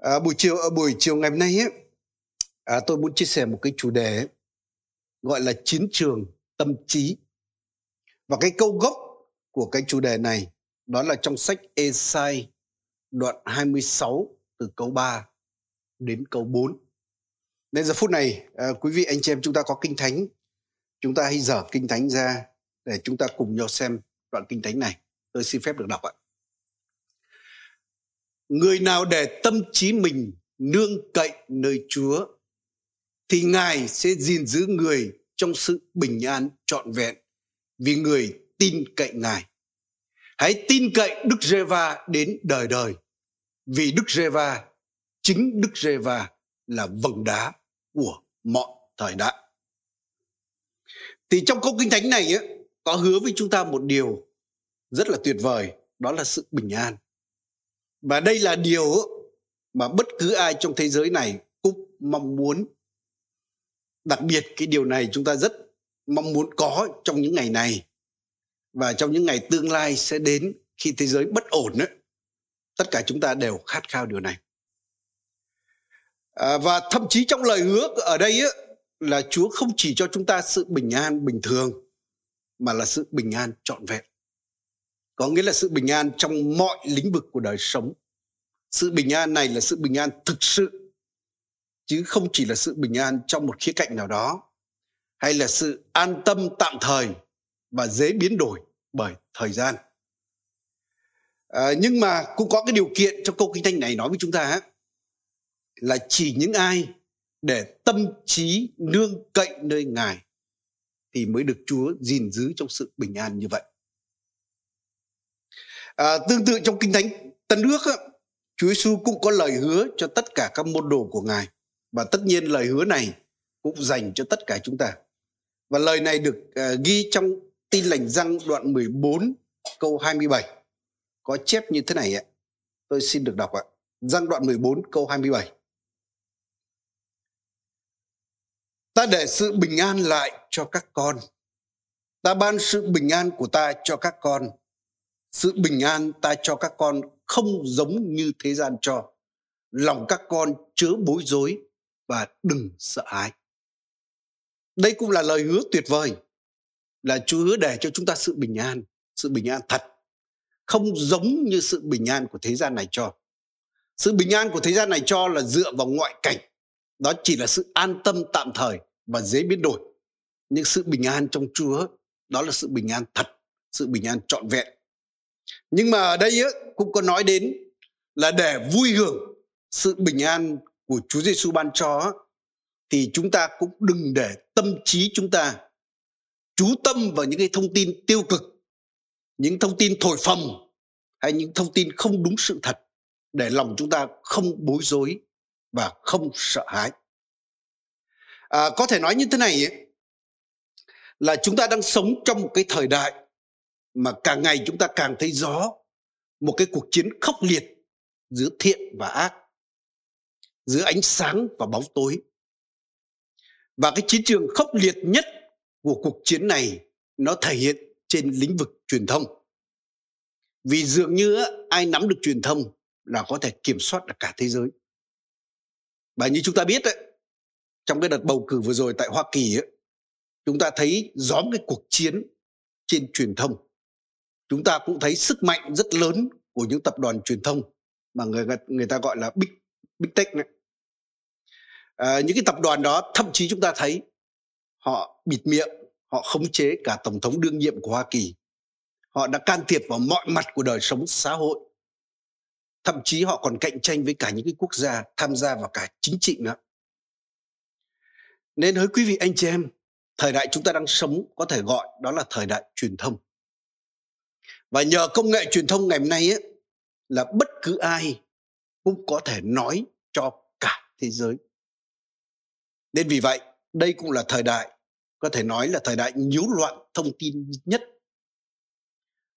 À, buổi chiều ở buổi chiều ngày hôm nay ấy, à, tôi muốn chia sẻ một cái chủ đề ấy, gọi là chiến trường tâm trí. Và cái câu gốc của cái chủ đề này đó là trong sách Esai đoạn 26 từ câu 3 đến câu 4. Nên giờ phút này à, quý vị anh chị em chúng ta có kinh thánh, chúng ta hãy dở kinh thánh ra để chúng ta cùng nhau xem đoạn kinh thánh này. Tôi xin phép được đọc ạ người nào để tâm trí mình nương cậy nơi Chúa thì Ngài sẽ gìn giữ người trong sự bình an trọn vẹn vì người tin cậy Ngài. Hãy tin cậy Đức Giê-va đến đời đời vì Đức Giê-va chính Đức Giê-va là vầng đá của mọi thời đại. Thì trong câu kinh thánh này ấy, có hứa với chúng ta một điều rất là tuyệt vời, đó là sự bình an và đây là điều mà bất cứ ai trong thế giới này cũng mong muốn. Đặc biệt cái điều này chúng ta rất mong muốn có trong những ngày này. Và trong những ngày tương lai sẽ đến khi thế giới bất ổn ấy, tất cả chúng ta đều khát khao điều này. À, và thậm chí trong lời hứa ở đây ấy, là Chúa không chỉ cho chúng ta sự bình an bình thường mà là sự bình an trọn vẹn có nghĩa là sự bình an trong mọi lĩnh vực của đời sống. Sự bình an này là sự bình an thực sự chứ không chỉ là sự bình an trong một khía cạnh nào đó hay là sự an tâm tạm thời và dễ biến đổi bởi thời gian. À, nhưng mà cũng có cái điều kiện trong câu kinh thánh này nói với chúng ta là chỉ những ai để tâm trí nương cậy nơi ngài thì mới được chúa gìn giữ trong sự bình an như vậy. À, tương tự trong Kinh Thánh Tân Ước, á, Chúa Giêsu cũng có lời hứa cho tất cả các môn đồ của Ngài. Và tất nhiên lời hứa này cũng dành cho tất cả chúng ta. Và lời này được uh, ghi trong tin lành răng đoạn 14 câu 27. Có chép như thế này ạ. Tôi xin được đọc ạ. Răng đoạn 14 câu 27. Ta để sự bình an lại cho các con. Ta ban sự bình an của ta cho các con sự bình an ta cho các con không giống như thế gian cho lòng các con chớ bối rối và đừng sợ hãi. Đây cũng là lời hứa tuyệt vời, là chúa hứa để cho chúng ta sự bình an, sự bình an thật, không giống như sự bình an của thế gian này cho. Sự bình an của thế gian này cho là dựa vào ngoại cảnh, đó chỉ là sự an tâm tạm thời và dễ biến đổi. Nhưng sự bình an trong chúa, đó là sự bình an thật, sự bình an trọn vẹn nhưng mà ở đây ấy, cũng có nói đến là để vui hưởng sự bình an của Chúa Giêsu ban cho thì chúng ta cũng đừng để tâm trí chúng ta chú tâm vào những cái thông tin tiêu cực, những thông tin thổi phồng hay những thông tin không đúng sự thật để lòng chúng ta không bối rối và không sợ hãi. À, có thể nói như thế này ấy, là chúng ta đang sống trong một cái thời đại mà càng ngày chúng ta càng thấy rõ một cái cuộc chiến khốc liệt giữa thiện và ác giữa ánh sáng và bóng tối. Và cái chiến trường khốc liệt nhất của cuộc chiến này nó thể hiện trên lĩnh vực truyền thông. Vì dường như ai nắm được truyền thông là có thể kiểm soát được cả thế giới. Và như chúng ta biết đấy, trong cái đợt bầu cử vừa rồi tại Hoa Kỳ ấy, chúng ta thấy rõ cái cuộc chiến trên truyền thông chúng ta cũng thấy sức mạnh rất lớn của những tập đoàn truyền thông mà người người ta gọi là big big tech này. À, những cái tập đoàn đó thậm chí chúng ta thấy họ bịt miệng họ khống chế cả tổng thống đương nhiệm của Hoa Kỳ. Họ đã can thiệp vào mọi mặt của đời sống xã hội. Thậm chí họ còn cạnh tranh với cả những cái quốc gia tham gia vào cả chính trị nữa. Nên hỡi quý vị anh chị em thời đại chúng ta đang sống có thể gọi đó là thời đại truyền thông và nhờ công nghệ truyền thông ngày hôm nay ấy, là bất cứ ai cũng có thể nói cho cả thế giới. Nên vì vậy đây cũng là thời đại có thể nói là thời đại nhiễu loạn thông tin nhất.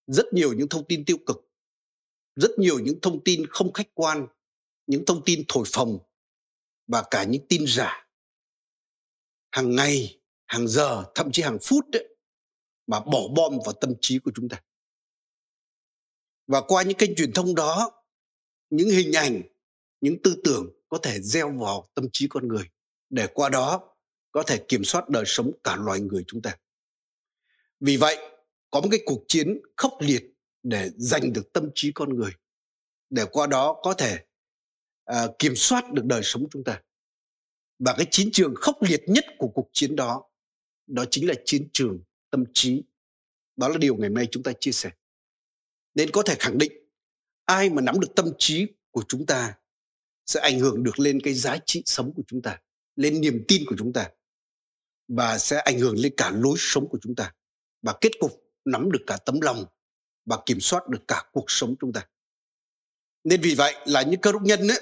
Rất nhiều những thông tin tiêu cực rất nhiều những thông tin không khách quan những thông tin thổi phồng và cả những tin giả. Hàng ngày hàng giờ thậm chí hàng phút đấy mà bỏ bom vào tâm trí của chúng ta và qua những kênh truyền thông đó những hình ảnh những tư tưởng có thể gieo vào tâm trí con người để qua đó có thể kiểm soát đời sống cả loài người chúng ta. Vì vậy, có một cái cuộc chiến khốc liệt để giành được tâm trí con người, để qua đó có thể uh, kiểm soát được đời sống chúng ta. Và cái chiến trường khốc liệt nhất của cuộc chiến đó, đó chính là chiến trường tâm trí. Đó là điều ngày hôm nay chúng ta chia sẻ. Nên có thể khẳng định, ai mà nắm được tâm trí của chúng ta sẽ ảnh hưởng được lên cái giá trị sống của chúng ta, lên niềm tin của chúng ta và sẽ ảnh hưởng lên cả lối sống của chúng ta và kết cục nắm được cả tấm lòng và kiểm soát được cả cuộc sống chúng ta. Nên vì vậy là những cơ đốc nhân ấy,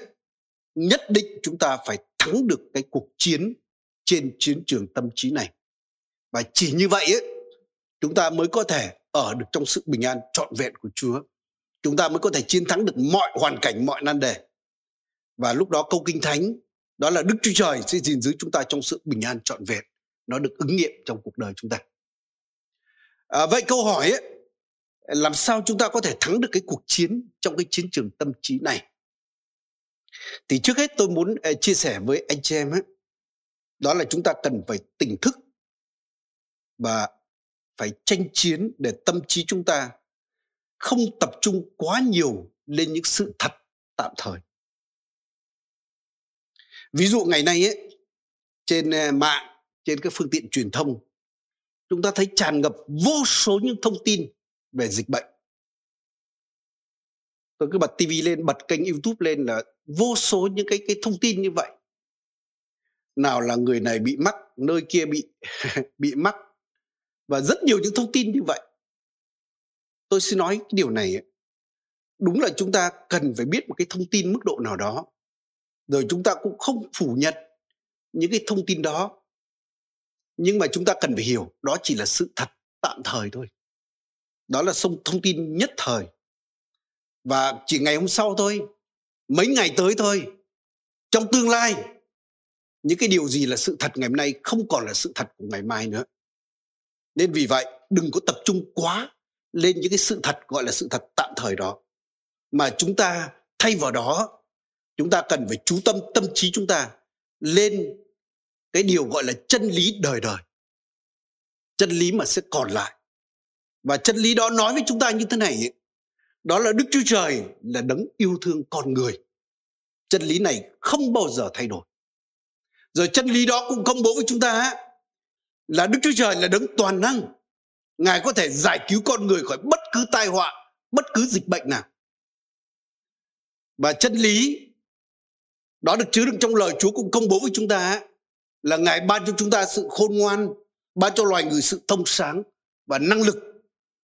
nhất định chúng ta phải thắng được cái cuộc chiến trên chiến trường tâm trí này. Và chỉ như vậy ấy, chúng ta mới có thể ở được trong sự bình an trọn vẹn của Chúa. Chúng ta mới có thể chiến thắng được mọi hoàn cảnh, mọi nan đề. Và lúc đó câu kinh thánh đó là Đức Chúa Trời sẽ gìn giữ chúng ta trong sự bình an trọn vẹn. Nó được ứng nghiệm trong cuộc đời chúng ta. À, vậy câu hỏi ấy, làm sao chúng ta có thể thắng được cái cuộc chiến trong cái chiến trường tâm trí này? Thì trước hết tôi muốn à, chia sẻ với anh chị em ấy, đó là chúng ta cần phải tỉnh thức và phải tranh chiến để tâm trí chúng ta không tập trung quá nhiều lên những sự thật tạm thời. Ví dụ ngày nay ấy, trên ờ, mạng, trên các phương tiện truyền thông, chúng ta thấy tràn ngập vô số những thông tin về dịch bệnh. Tôi cứ bật TV lên, bật kênh YouTube lên là vô số những cái cái thông tin như vậy. Nào là người này bị mắc, nơi kia bị bị mắc và rất nhiều những thông tin như vậy. Tôi xin nói cái điều này đúng là chúng ta cần phải biết một cái thông tin mức độ nào đó. Rồi chúng ta cũng không phủ nhận những cái thông tin đó. Nhưng mà chúng ta cần phải hiểu, đó chỉ là sự thật tạm thời thôi. Đó là thông tin nhất thời. Và chỉ ngày hôm sau thôi, mấy ngày tới thôi, trong tương lai, những cái điều gì là sự thật ngày hôm nay không còn là sự thật của ngày mai nữa nên vì vậy, đừng có tập trung quá lên những cái sự thật, gọi là sự thật tạm thời đó. Mà chúng ta thay vào đó, chúng ta cần phải chú tâm tâm trí chúng ta lên cái điều gọi là chân lý đời đời. Chân lý mà sẽ còn lại. Và chân lý đó nói với chúng ta như thế này đó là đức chúa trời là đấng yêu thương con người. Chân lý này không bao giờ thay đổi. Rồi chân lý đó cũng công bố với chúng ta là đức chúa trời là đấng toàn năng ngài có thể giải cứu con người khỏi bất cứ tai họa bất cứ dịch bệnh nào và chân lý đó được chứa đựng trong lời Chúa cũng công bố với chúng ta là Ngài ban cho chúng ta sự khôn ngoan, ban cho loài người sự thông sáng và năng lực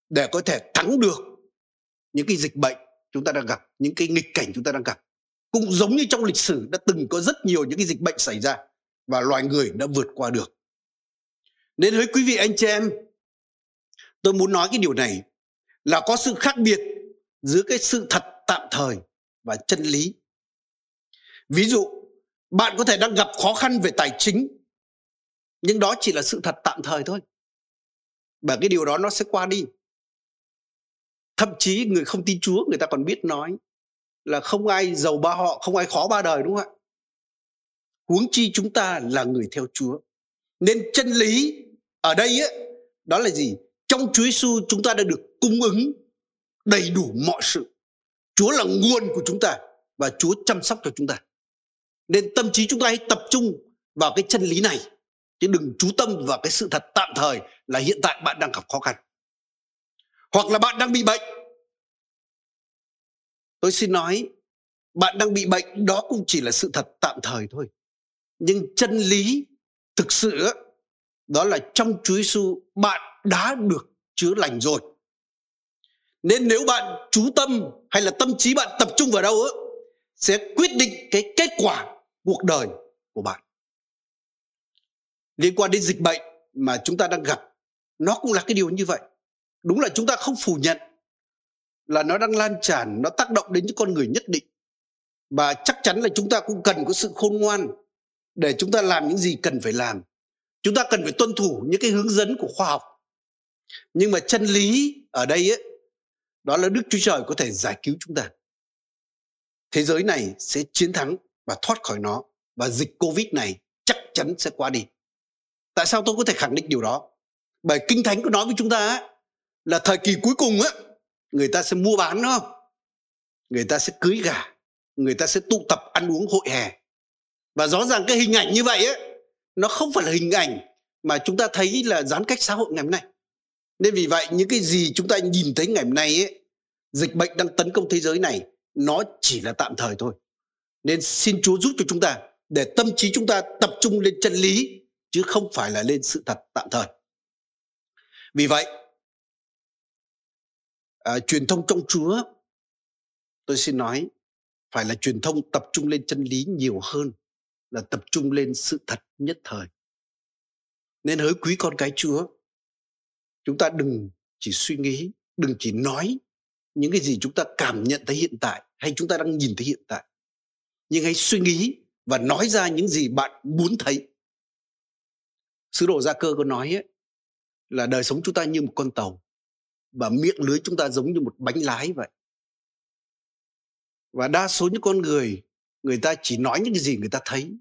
để có thể thắng được những cái dịch bệnh chúng ta đang gặp, những cái nghịch cảnh chúng ta đang gặp. Cũng giống như trong lịch sử đã từng có rất nhiều những cái dịch bệnh xảy ra và loài người đã vượt qua được. Nên với quý vị anh chị em, tôi muốn nói cái điều này là có sự khác biệt giữa cái sự thật tạm thời và chân lý. Ví dụ bạn có thể đang gặp khó khăn về tài chính nhưng đó chỉ là sự thật tạm thời thôi và cái điều đó nó sẽ qua đi. Thậm chí người không tin chúa người ta còn biết nói là không ai giàu ba họ không ai khó ba đời đúng không ạ? Huống chi chúng ta là người theo chúa. Nên chân lý ở đây ấy, đó là gì? Trong chúa giêsu chúng ta đã được cung ứng đầy đủ mọi sự. Chúa là nguồn của chúng ta và chúa chăm sóc cho chúng ta. Nên tâm trí chúng ta hãy tập trung vào cái chân lý này. Chứ đừng chú tâm vào cái sự thật tạm thời là hiện tại bạn đang gặp khó khăn. Hoặc là bạn đang bị bệnh. Tôi xin nói bạn đang bị bệnh đó cũng chỉ là sự thật tạm thời thôi. Nhưng chân lý thực sự đó là trong Chúa Giêsu bạn đã được chữa lành rồi. Nên nếu bạn chú tâm hay là tâm trí bạn tập trung vào đâu ấy sẽ quyết định cái kết quả cuộc đời của bạn. Liên quan đến dịch bệnh mà chúng ta đang gặp, nó cũng là cái điều như vậy. Đúng là chúng ta không phủ nhận là nó đang lan tràn, nó tác động đến những con người nhất định. Và chắc chắn là chúng ta cũng cần có sự khôn ngoan để chúng ta làm những gì cần phải làm chúng ta cần phải tuân thủ những cái hướng dẫn của khoa học nhưng mà chân lý ở đây ấy đó là đức chúa trời có thể giải cứu chúng ta thế giới này sẽ chiến thắng và thoát khỏi nó và dịch Covid này chắc chắn sẽ qua đi. Tại sao tôi có thể khẳng định điều đó? Bởi Kinh Thánh có nói với chúng ta ấy, là thời kỳ cuối cùng ấy người ta sẽ mua bán không người ta sẽ cưới gà, người ta sẽ tụ tập ăn uống hội hè. Và rõ ràng cái hình ảnh như vậy ấy nó không phải là hình ảnh mà chúng ta thấy là giãn cách xã hội ngày hôm nay. Nên vì vậy những cái gì chúng ta nhìn thấy ngày hôm nay ấy, dịch bệnh đang tấn công thế giới này nó chỉ là tạm thời thôi. Nên xin Chúa giúp cho chúng ta để tâm trí chúng ta tập trung lên chân lý chứ không phải là lên sự thật tạm thời. Vì vậy, à, truyền thông trong Chúa tôi xin nói phải là truyền thông tập trung lên chân lý nhiều hơn là tập trung lên sự thật nhất thời. Nên hỡi quý con cái Chúa, chúng ta đừng chỉ suy nghĩ, đừng chỉ nói những cái gì chúng ta cảm nhận thấy hiện tại hay chúng ta đang nhìn thấy hiện tại. Nhưng hãy suy nghĩ và nói ra những gì bạn muốn thấy. Sứ đồ Gia Cơ có nói ấy, là đời sống chúng ta như một con tàu và miệng lưới chúng ta giống như một bánh lái vậy. Và đa số những con người người ta chỉ nói những cái gì người ta thấy.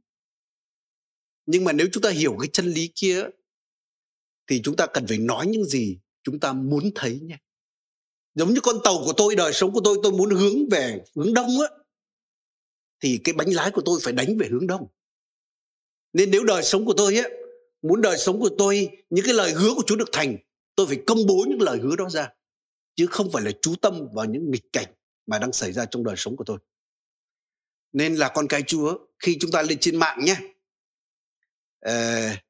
Nhưng mà nếu chúng ta hiểu cái chân lý kia thì chúng ta cần phải nói những gì chúng ta muốn thấy nhé. Giống như con tàu của tôi, đời sống của tôi, tôi muốn hướng về hướng đông á. Thì cái bánh lái của tôi phải đánh về hướng đông. Nên nếu đời sống của tôi á, muốn đời sống của tôi, những cái lời hứa của Chúa được thành, tôi phải công bố những lời hứa đó ra. Chứ không phải là chú tâm vào những nghịch cảnh mà đang xảy ra trong đời sống của tôi. Nên là con cái Chúa, khi chúng ta lên trên mạng nhé, à,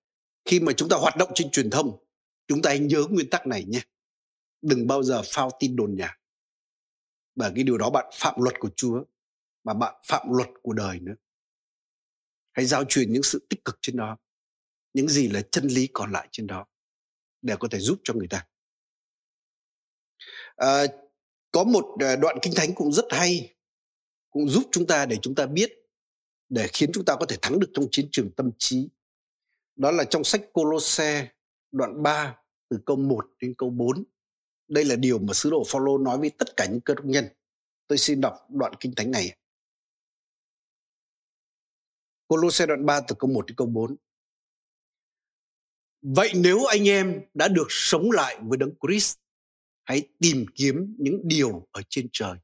khi mà chúng ta hoạt động trên truyền thông, chúng ta hãy nhớ nguyên tắc này nhé. Đừng bao giờ phao tin đồn nhảm. Bởi cái điều đó bạn phạm luật của Chúa mà bạn phạm luật của đời nữa. Hãy giao truyền những sự tích cực trên đó những gì là chân lý còn lại trên đó để có thể giúp cho người ta. À, có một ờ, đoạn kinh thánh cũng rất hay cũng giúp chúng ta để chúng ta biết để khiến chúng ta có thể thắng được trong chiến trường tâm trí đó là trong sách Colosse đoạn 3 từ câu 1 đến câu 4 đây là điều mà sứ đồ Phaolô nói với tất cả những cơ đốc nhân. Tôi xin đọc đoạn kinh thánh này. Colosse đoạn 3 từ câu 1 đến câu 4. Vậy nếu anh em đã được sống lại với Đấng Christ, hãy tìm kiếm những điều ở trên trời,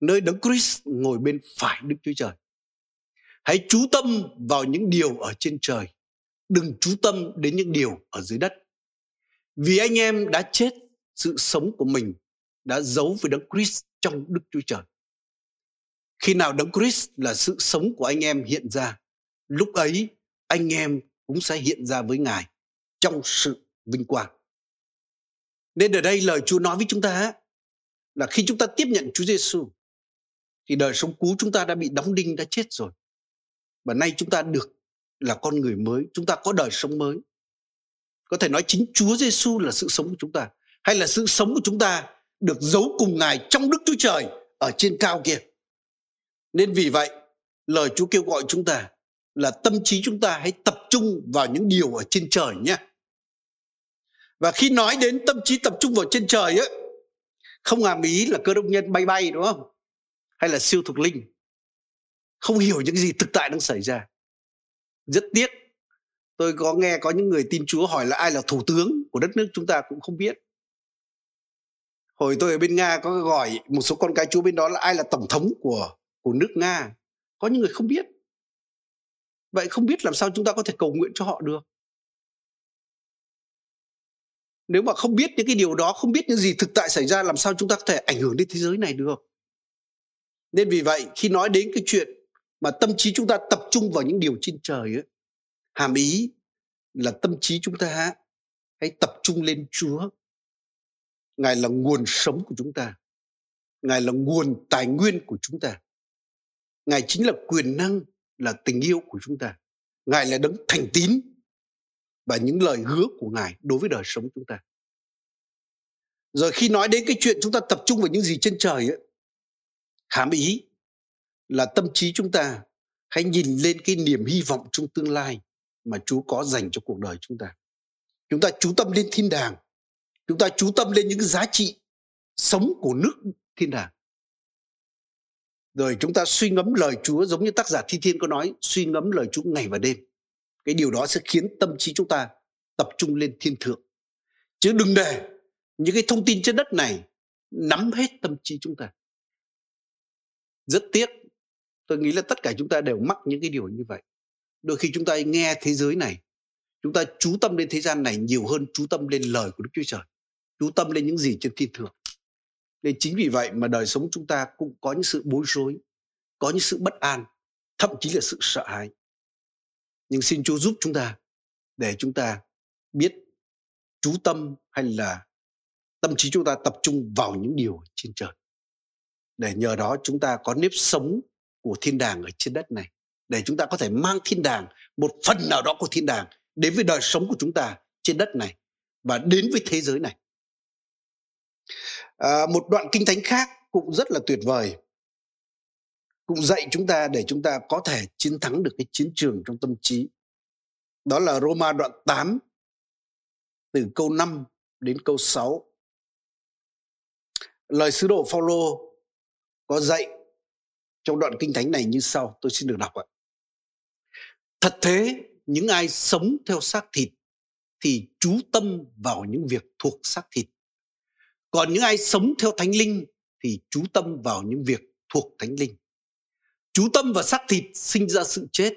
nơi Đấng Christ ngồi bên phải Đức Chúa Trời. Hãy chú tâm vào những điều ở trên trời, đừng chú tâm đến những điều ở dưới đất. Vì anh em đã chết sự sống của mình đã giấu với Đấng Christ trong Đức Chúa Trời. Khi nào Đấng Christ là sự sống của anh em hiện ra, lúc ấy anh em cũng sẽ hiện ra với Ngài trong sự vinh quang. Nên ở đây lời Chúa nói với chúng ta là khi chúng ta tiếp nhận Chúa Giêsu thì đời sống cũ chúng ta đã bị đóng đinh đã chết rồi. Và nay chúng ta được là con người mới, chúng ta có đời sống mới. Có thể nói chính Chúa Giêsu là sự sống của chúng ta hay là sự sống của chúng ta được giấu cùng Ngài trong Đức Chúa Trời ở trên cao kia. Nên vì vậy, lời Chúa kêu gọi chúng ta là tâm trí chúng ta hãy tập trung vào những điều ở trên trời nhé. Và khi nói đến tâm trí tập trung vào trên trời ấy, không hàm ý là cơ đốc nhân bay bay đúng không? Hay là siêu thuộc linh. Không hiểu những gì thực tại đang xảy ra. Rất tiếc, tôi có nghe có những người tin Chúa hỏi là ai là thủ tướng của đất nước chúng ta cũng không biết. Hồi tôi ở bên nga có gọi một số con cái Chúa bên đó là ai là tổng thống của của nước nga. Có những người không biết. Vậy không biết làm sao chúng ta có thể cầu nguyện cho họ được? Nếu mà không biết những cái điều đó không biết những gì thực tại xảy ra làm sao chúng ta có thể ảnh hưởng đến thế giới này được? Nên vì vậy khi nói đến cái chuyện mà tâm trí chúng ta tập trung vào những điều trên trời ấy, hàm ý là tâm trí chúng ta hãy tập trung lên chúa Ngài là nguồn sống của chúng ta. Ngài là nguồn tài nguyên của chúng ta. Ngài chính là quyền năng, là tình yêu của chúng ta. Ngài là đấng thành tín và những lời hứa của Ngài đối với đời sống chúng ta. Rồi khi nói đến cái chuyện chúng ta tập trung vào những gì trên trời ấy, hàm ý là tâm trí chúng ta hãy nhìn lên cái niềm hy vọng trong tương lai mà Chúa có dành cho cuộc đời chúng ta. Chúng ta chú tâm lên thiên đàng, chúng ta chú tâm lên những giá trị sống của nước thiên đàng. Rồi chúng ta suy ngẫm lời Chúa giống như tác giả Thi Thiên có nói, suy ngẫm lời Chúa ngày và đêm. Cái điều đó sẽ khiến tâm trí chúng ta tập trung lên thiên thượng. Chứ đừng để những cái thông tin trên đất này nắm hết tâm trí chúng ta rất tiếc. Tôi nghĩ là tất cả chúng ta đều mắc những cái điều như vậy. Đôi khi chúng ta nghe thế giới này, chúng ta chú tâm lên thế gian này nhiều hơn chú tâm lên lời của đức chúa trời, chú tâm lên những gì trên thiên thượng. Nên chính vì vậy mà đời sống chúng ta cũng có những sự bối rối, có những sự bất an, thậm chí là sự sợ hãi. Nhưng xin chúa giúp chúng ta để chúng ta biết chú tâm hay là tâm trí chúng ta tập trung vào những điều trên trời để nhờ đó chúng ta có nếp sống của thiên đàng ở trên đất này. Để chúng ta có thể mang thiên đàng một phần nào đó của thiên đàng đến với đời sống của chúng ta trên đất này và đến với thế giới này. À, một đoạn kinh thánh khác cũng rất là tuyệt vời. Cũng dạy chúng ta để chúng ta có thể chiến thắng được cái chiến trường trong tâm trí. Đó là Roma đoạn 8 từ câu 5 đến câu 6 lời sứ đồ Phaolô có dạy trong đoạn kinh thánh này như sau tôi xin được đọc ạ. Thật thế những ai sống theo xác thịt thì chú tâm vào những việc thuộc xác thịt. Còn những ai sống theo thánh linh thì chú tâm vào những việc thuộc thánh linh. Chú tâm vào xác thịt sinh ra sự chết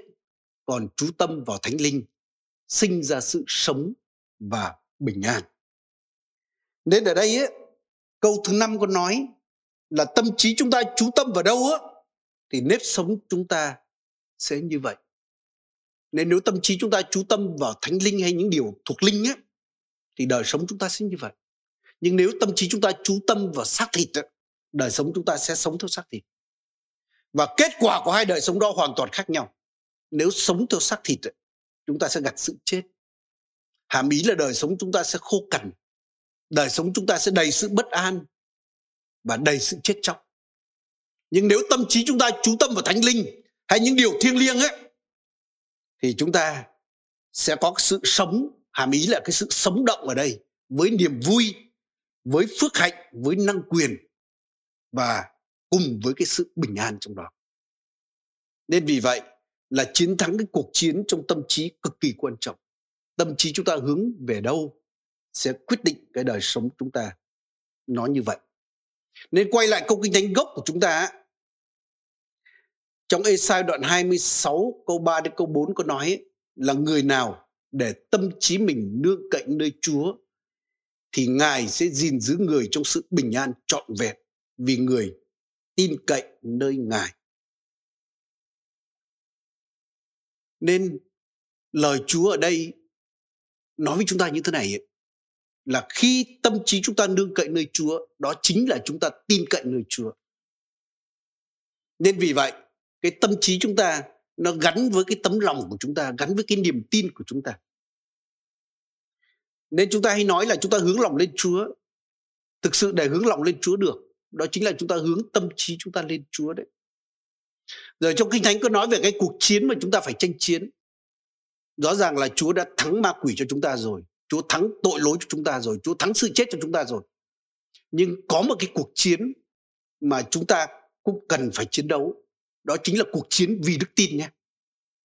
còn chú tâm vào thánh linh sinh ra sự sống và bình an. Nên ở đây ấy, câu thứ năm có nói là tâm trí chúng ta chú tâm vào đâu á thì nếp sống chúng ta sẽ như vậy. Nên nếu tâm trí chúng ta chú tâm vào thánh linh hay những điều thuộc linh á thì đời sống chúng ta sẽ như vậy. Nhưng nếu tâm trí chúng ta chú tâm vào xác thịt á, đời sống chúng ta sẽ sống theo xác thịt. Và kết quả của hai đời sống đó hoàn toàn khác nhau. Nếu sống theo xác thịt á, chúng ta sẽ gặt sự chết. Hàm ý là đời sống chúng ta sẽ khô cằn. Đời sống chúng ta sẽ đầy sự bất an và đầy sự chết chóc. Nhưng nếu tâm trí chúng ta chú tâm vào thánh linh hay những điều thiêng liêng ấy, thì chúng ta sẽ có sự sống, hàm ý là cái sự sống động ở đây với niềm vui, với phước hạnh, với năng quyền và cùng với cái sự bình an trong đó. Nên vì vậy là chiến thắng cái cuộc chiến trong tâm trí cực kỳ quan trọng. Tâm trí chúng ta hướng về đâu sẽ quyết định cái đời sống chúng ta. Nó như vậy nên quay lại câu kinh thánh gốc của chúng ta trong Esai đoạn 26 câu 3 đến câu 4 có nói là người nào để tâm trí mình nương cậy nơi Chúa thì Ngài sẽ gìn giữ người trong sự bình an trọn vẹn vì người tin cậy nơi Ngài. Nên lời Chúa ở đây nói với chúng ta như thế này ấy, là khi tâm trí chúng ta nương cậy nơi Chúa, đó chính là chúng ta tin cậy nơi Chúa. Nên vì vậy, cái tâm trí chúng ta nó gắn với cái tấm lòng của chúng ta, gắn với cái niềm tin của chúng ta. Nên chúng ta hay nói là chúng ta hướng lòng lên Chúa. Thực sự để hướng lòng lên Chúa được, đó chính là chúng ta hướng tâm trí chúng ta lên Chúa đấy. Rồi trong Kinh Thánh có nói về cái cuộc chiến mà chúng ta phải tranh chiến. Rõ ràng là Chúa đã thắng ma quỷ cho chúng ta rồi Chúa thắng tội lỗi cho chúng ta rồi, Chúa thắng sự chết cho chúng ta rồi. Nhưng có một cái cuộc chiến mà chúng ta cũng cần phải chiến đấu, đó chính là cuộc chiến vì đức tin nhé.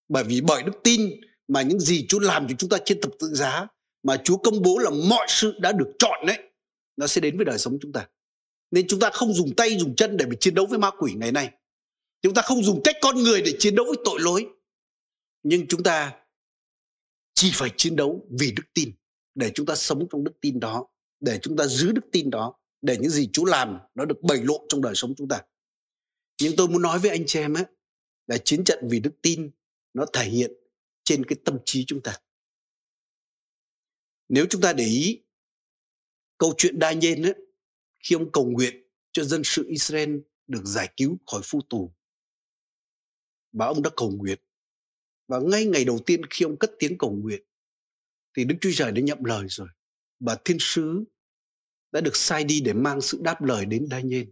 Bởi vì bởi đức tin mà những gì Chúa làm cho chúng ta trên thập tự giá mà Chúa công bố là mọi sự đã được chọn đấy, nó sẽ đến với đời sống chúng ta. Nên chúng ta không dùng tay dùng chân để mà chiến đấu với ma quỷ ngày nay. Chúng ta không dùng cách con người để chiến đấu với tội lỗi. Nhưng chúng ta chỉ phải chiến đấu vì đức tin để chúng ta sống trong đức tin đó để chúng ta giữ đức tin đó để những gì Chúa làm nó được bày lộ trong đời sống chúng ta. Nhưng tôi muốn nói với anh chị em ấy là chiến trận vì đức tin nó thể hiện trên cái tâm trí chúng ta. Nếu chúng ta để ý câu chuyện đa nhiên ấy, khi ông cầu nguyện cho dân sự Israel được giải cứu khỏi phu tù và ông đã cầu nguyện. Và ngay ngày đầu tiên khi ông cất tiếng cầu nguyện thì Đức Chúa Trời đã nhậm lời rồi và thiên sứ đã được sai đi để mang sự đáp lời đến đa nhiên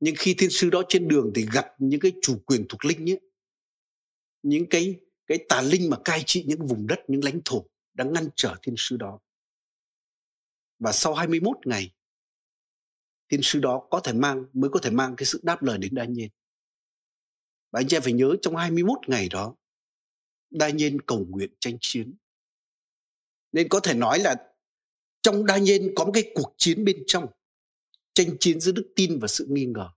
nhưng khi thiên sứ đó trên đường thì gặp những cái chủ quyền thuộc linh ấy, những cái cái tà linh mà cai trị những vùng đất, những lãnh thổ đang ngăn trở thiên sứ đó và sau 21 ngày, thiên sứ đó có thể mang, mới có thể mang cái sự đáp lời đến Daniel. Và anh chị em phải nhớ trong 21 ngày đó Daniel cầu nguyện tranh chiến. Nên có thể nói là trong đa nhiên có một cái cuộc chiến bên trong, tranh chiến giữa đức tin và sự nghi ngờ.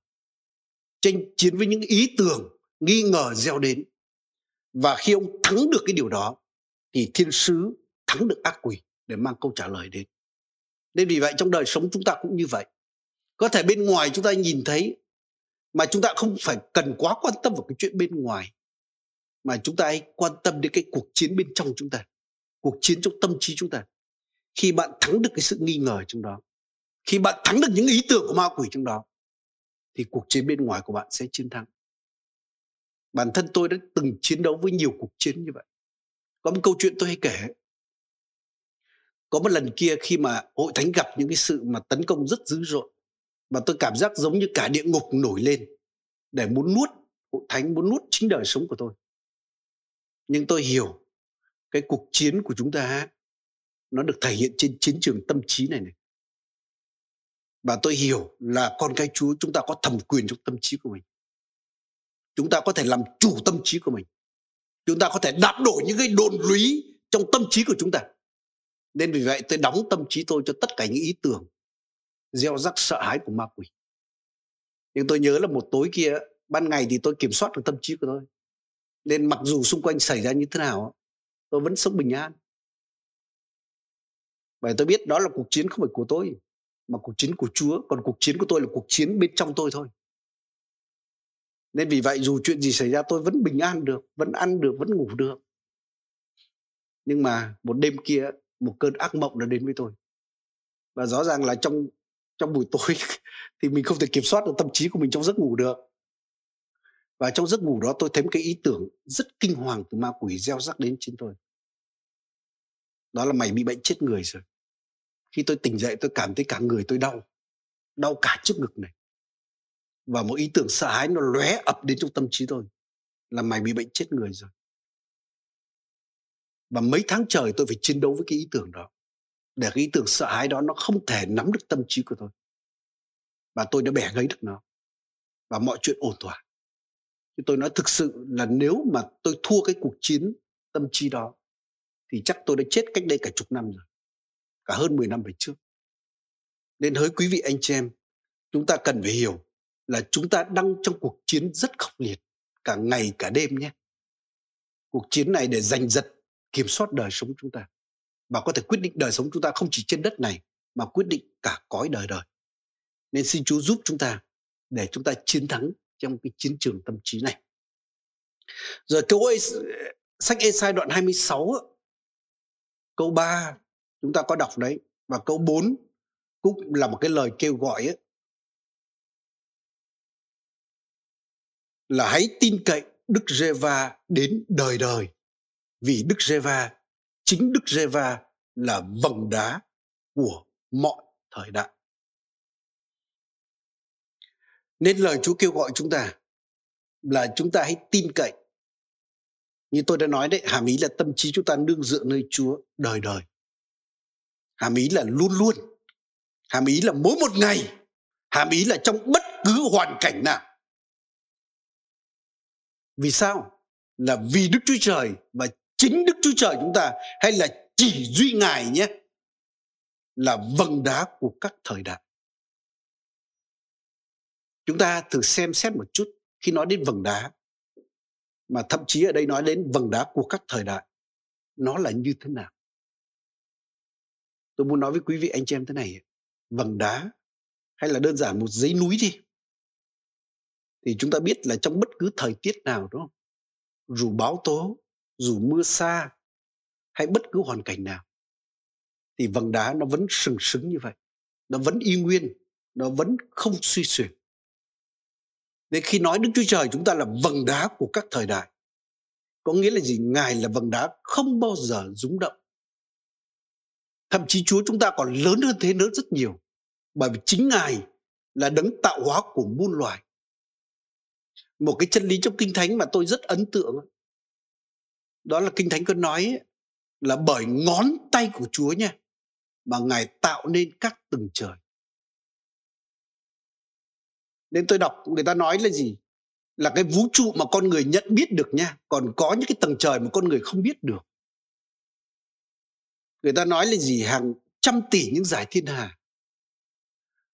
Tranh chiến với những ý tưởng, nghi ngờ gieo đến. Và khi ông thắng được cái điều đó, thì thiên sứ thắng được ác quỷ để mang câu trả lời đến. Nên vì vậy trong đời sống chúng ta cũng như vậy. Có thể bên ngoài chúng ta nhìn thấy mà chúng ta không phải cần quá quan tâm vào cái chuyện bên ngoài, mà chúng ta hãy quan tâm đến cái cuộc chiến bên trong chúng ta cuộc chiến trong tâm trí chúng ta. Khi bạn thắng được cái sự nghi ngờ trong đó, khi bạn thắng được những ý tưởng của ma quỷ trong đó, thì cuộc chiến bên ngoài của bạn sẽ chiến thắng. Bản thân tôi đã từng chiến đấu với nhiều cuộc chiến như vậy. Có một câu chuyện tôi hay kể. Có một lần kia khi mà hội thánh gặp những cái sự mà tấn công rất dữ dội và tôi cảm giác giống như cả địa ngục nổi lên để muốn nuốt, hội thánh muốn nuốt chính đời sống của tôi. Nhưng tôi hiểu cái cuộc chiến của chúng ta nó được thể hiện trên chiến trường tâm trí này này và tôi hiểu là con cái Chúa chúng ta có thẩm quyền trong tâm trí của mình. Chúng ta có thể làm chủ tâm trí của mình. Chúng ta có thể đạp đổ những cái đồn lũy trong tâm trí của chúng ta. Nên vì vậy tôi đóng tâm trí tôi cho tất cả những ý tưởng gieo rắc sợ hãi của ma quỷ. Nhưng tôi nhớ là một tối kia, ban ngày thì tôi kiểm soát được tâm trí của tôi. Nên mặc dù xung quanh xảy ra như thế nào, tôi vẫn sống bình an. Bởi tôi biết đó là cuộc chiến không phải của tôi, mà cuộc chiến của Chúa. Còn cuộc chiến của tôi là cuộc chiến bên trong tôi thôi. Nên vì vậy, dù chuyện gì xảy ra, tôi vẫn bình an được, vẫn ăn được, vẫn ngủ được. Nhưng mà một đêm kia, một cơn ác mộng đã đến với tôi. Và rõ ràng là trong trong buổi tối thì mình không thể kiểm soát được tâm trí của mình trong giấc ngủ được và trong giấc ngủ đó tôi thấy một cái ý tưởng rất kinh hoàng từ ma quỷ gieo rắc đến trên tôi. Đó là mày bị bệnh chết người rồi. Khi tôi tỉnh dậy tôi cảm thấy cả người tôi đau đau cả trước ngực này. Và một ý tưởng sợ hãi nó lóe ập đến trong tâm trí tôi, là mày bị bệnh chết người rồi. Và mấy tháng trời tôi phải chiến đấu với cái ý tưởng đó, để cái ý tưởng sợ hãi đó nó không thể nắm được tâm trí của tôi. Và tôi đã bẻ gãy được nó. Và mọi chuyện ổn thỏa tôi nói thực sự là nếu mà tôi thua cái cuộc chiến tâm trí đó thì chắc tôi đã chết cách đây cả chục năm rồi cả hơn 10 năm về trước. Nên hỡi quý vị anh chị em, chúng ta cần phải hiểu là chúng ta đang trong cuộc chiến rất khốc liệt cả ngày cả đêm nhé. Cuộc chiến này để giành giật kiểm soát đời sống chúng ta và có thể quyết định đời sống chúng ta không chỉ trên đất này mà quyết định cả cõi đời đời. Nên xin Chúa giúp chúng ta để chúng ta chiến thắng trong cái chiến trường tâm trí này. Rồi câu ấy sách Esai đoạn 26 câu 3 chúng ta có đọc đấy và câu 4 cũng là một cái lời kêu gọi ấy, là hãy tin cậy Đức Giê-va đến đời đời vì Đức Giê-va chính Đức Giê-va là vầng đá của mọi thời đại. Nên lời Chúa kêu gọi chúng ta là chúng ta hãy tin cậy. Như tôi đã nói đấy, hàm ý là tâm trí chúng ta nương dựa nơi Chúa đời đời. Hàm ý là luôn luôn. Hàm ý là mỗi một ngày. Hàm ý là trong bất cứ hoàn cảnh nào. Vì sao? Là vì đức chúa trời và chính đức chúa trời chúng ta hay là chỉ duy ngài nhé là vầng đá của các thời đại chúng ta thử xem xét một chút khi nói đến vầng đá. Mà thậm chí ở đây nói đến vầng đá của các thời đại, nó là như thế nào? Tôi muốn nói với quý vị, anh chị em thế này, vầng đá hay là đơn giản một giấy núi đi. Thì chúng ta biết là trong bất cứ thời tiết nào đó dù báo tố, dù mưa xa hay bất cứ hoàn cảnh nào, thì vầng đá nó vẫn sừng sững như vậy. Nó vẫn y nguyên, nó vẫn không suy xuyển nên khi nói đức chúa trời, chúng ta là vầng đá của các thời đại có nghĩa là gì ngài là vầng đá không bao giờ rúng động Thậm chí Chúa chúng ta còn lớn hơn thế nữa rất nhiều. Bởi vì chính Ngài là đấng tạo hóa của muôn loài. Một cái chân lý trong Kinh Thánh mà tôi rất ấn tượng. Đó là Kinh Thánh có nói là bởi ngón tay của Chúa nha. Mà Ngài tạo nên các tầng trời nên tôi đọc người ta nói là gì? Là cái vũ trụ mà con người nhận biết được nha còn có những cái tầng trời mà con người không biết được. Người ta nói là gì? Hàng trăm tỷ những giải thiên hà.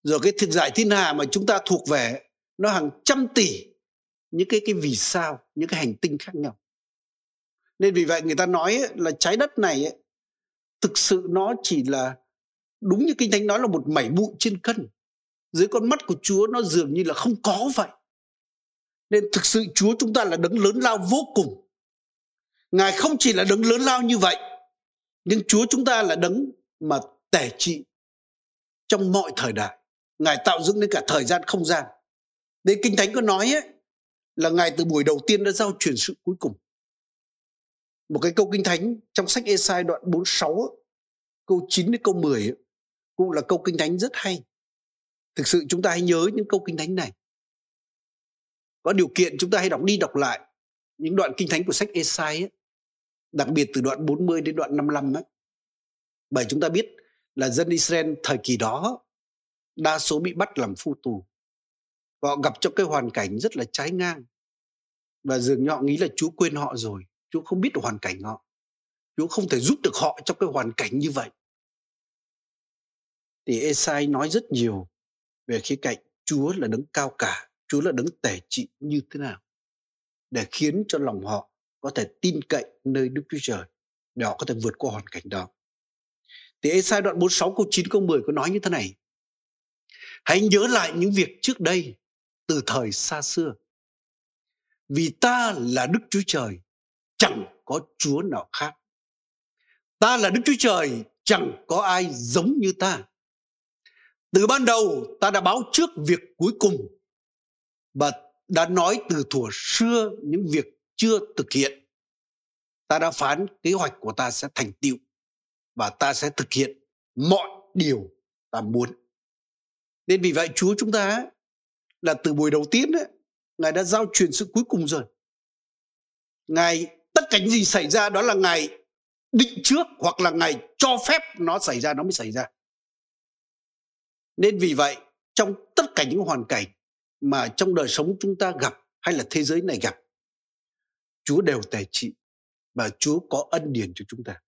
Rồi cái giải thiên hà mà chúng ta thuộc về nó hàng trăm tỷ những cái cái vì sao những cái hành tinh khác nhau. Nên vì vậy người ta nói là trái đất này ấy, thực sự nó chỉ là đúng như kinh thánh nói là một mảy bụi trên cân dưới con mắt của chúa nó dường như là không có vậy. Nên thực sự chúa chúng ta là đấng lớn lao vô cùng. Ngài không chỉ là đấng lớn lao như vậy nhưng chúa chúng ta là đấng mà tể trị trong mọi thời đại. Ngài tạo dựng đến cả thời gian không gian. Nên kinh thánh có nói ấy, là ngài từ buổi đầu tiên đã giao truyền sự cuối cùng. Một cái câu kinh thánh trong sách Esai đoạn 46 câu 9 đến câu 10 cũng là câu kinh thánh rất hay. Thực sự chúng ta hãy nhớ những câu kinh thánh này. Có điều kiện chúng ta hãy đọc đi đọc lại những đoạn kinh thánh của sách Esai ấy, đặc biệt từ đoạn 40 đến đoạn 55 ấy. Bởi chúng ta biết là dân Israel thời kỳ đó đa số bị bắt làm phu tù. Họ gặp trong cái hoàn cảnh rất là trái ngang. Và dường như họ nghĩ là Chúa quên họ rồi. Chúa không biết hoàn cảnh họ. Chúa không thể giúp được họ trong cái hoàn cảnh như vậy. Thì Esai nói rất nhiều về khía cạnh Chúa là đấng cao cả, Chúa là đấng tể trị như thế nào để khiến cho lòng họ có thể tin cậy nơi Đức Chúa Trời để họ có thể vượt qua hoàn cảnh đó. Thì Esai đoạn 46 câu 9 câu 10 có nói như thế này. Hãy nhớ lại những việc trước đây từ thời xa xưa. Vì ta là Đức Chúa Trời, chẳng có Chúa nào khác. Ta là Đức Chúa Trời, chẳng có ai giống như ta. Từ ban đầu ta đã báo trước việc cuối cùng và đã nói từ thuở xưa những việc chưa thực hiện. Ta đã phán kế hoạch của ta sẽ thành tựu và ta sẽ thực hiện mọi điều ta muốn. Nên vì vậy Chúa chúng ta là từ buổi đầu tiên ấy, Ngài đã giao truyền sự cuối cùng rồi. Ngài tất cả những gì xảy ra đó là Ngài định trước hoặc là Ngài cho phép nó xảy ra nó mới xảy ra. Nên vì vậy trong tất cả những hoàn cảnh mà trong đời sống chúng ta gặp hay là thế giới này gặp Chúa đều tề trị và Chúa có ân điển cho chúng ta.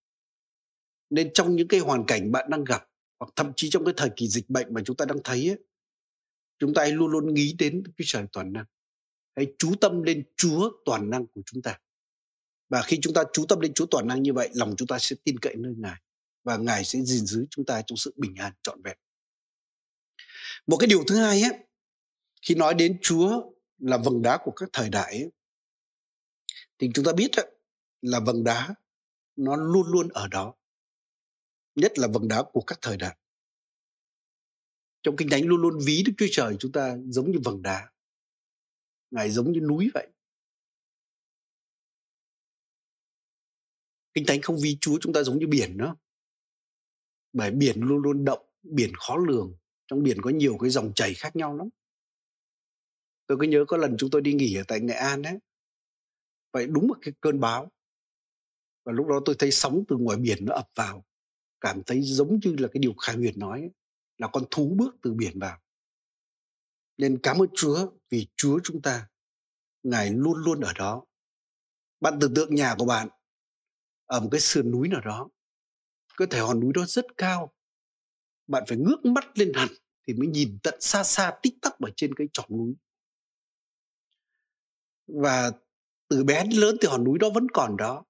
Nên trong những cái hoàn cảnh bạn đang gặp hoặc thậm chí trong cái thời kỳ dịch bệnh mà chúng ta đang thấy ấy, chúng ta hãy luôn luôn nghĩ đến cái trời toàn năng. Hãy chú tâm lên Chúa toàn năng của chúng ta. Và khi chúng ta chú tâm lên Chúa toàn năng như vậy, lòng chúng ta sẽ tin cậy nơi Ngài và Ngài sẽ gìn giữ chúng ta trong sự bình an trọn vẹn. Một cái điều thứ hai ấy, khi nói đến Chúa là vầng đá của các thời đại ấy, thì chúng ta biết ấy, là vầng đá nó luôn luôn ở đó. Nhất là vầng đá của các thời đại. Trong Kinh Thánh luôn luôn ví Đức Chúa Trời chúng ta giống như vầng đá. Ngài giống như núi vậy. Kinh Thánh không ví Chúa chúng ta giống như biển nữa. Bởi biển luôn luôn động, biển khó lường. Trong biển có nhiều cái dòng chảy khác nhau lắm. Tôi cứ nhớ có lần chúng tôi đi nghỉ ở tại Nghệ An ấy. Vậy đúng một cái cơn báo. Và lúc đó tôi thấy sóng từ ngoài biển nó ập vào. Cảm thấy giống như là cái điều Khai Huyền nói ấy, là con thú bước từ biển vào. Nên cảm ơn Chúa vì Chúa chúng ta, Ngài luôn luôn ở đó. Bạn tưởng tượng nhà của bạn ở một cái sườn núi nào đó có thể hòn núi đó rất cao bạn phải ngước mắt lên hẳn thì mới nhìn tận xa xa tích tắc ở trên cái chỏm núi và từ bé đến lớn thì hòn núi đó vẫn còn đó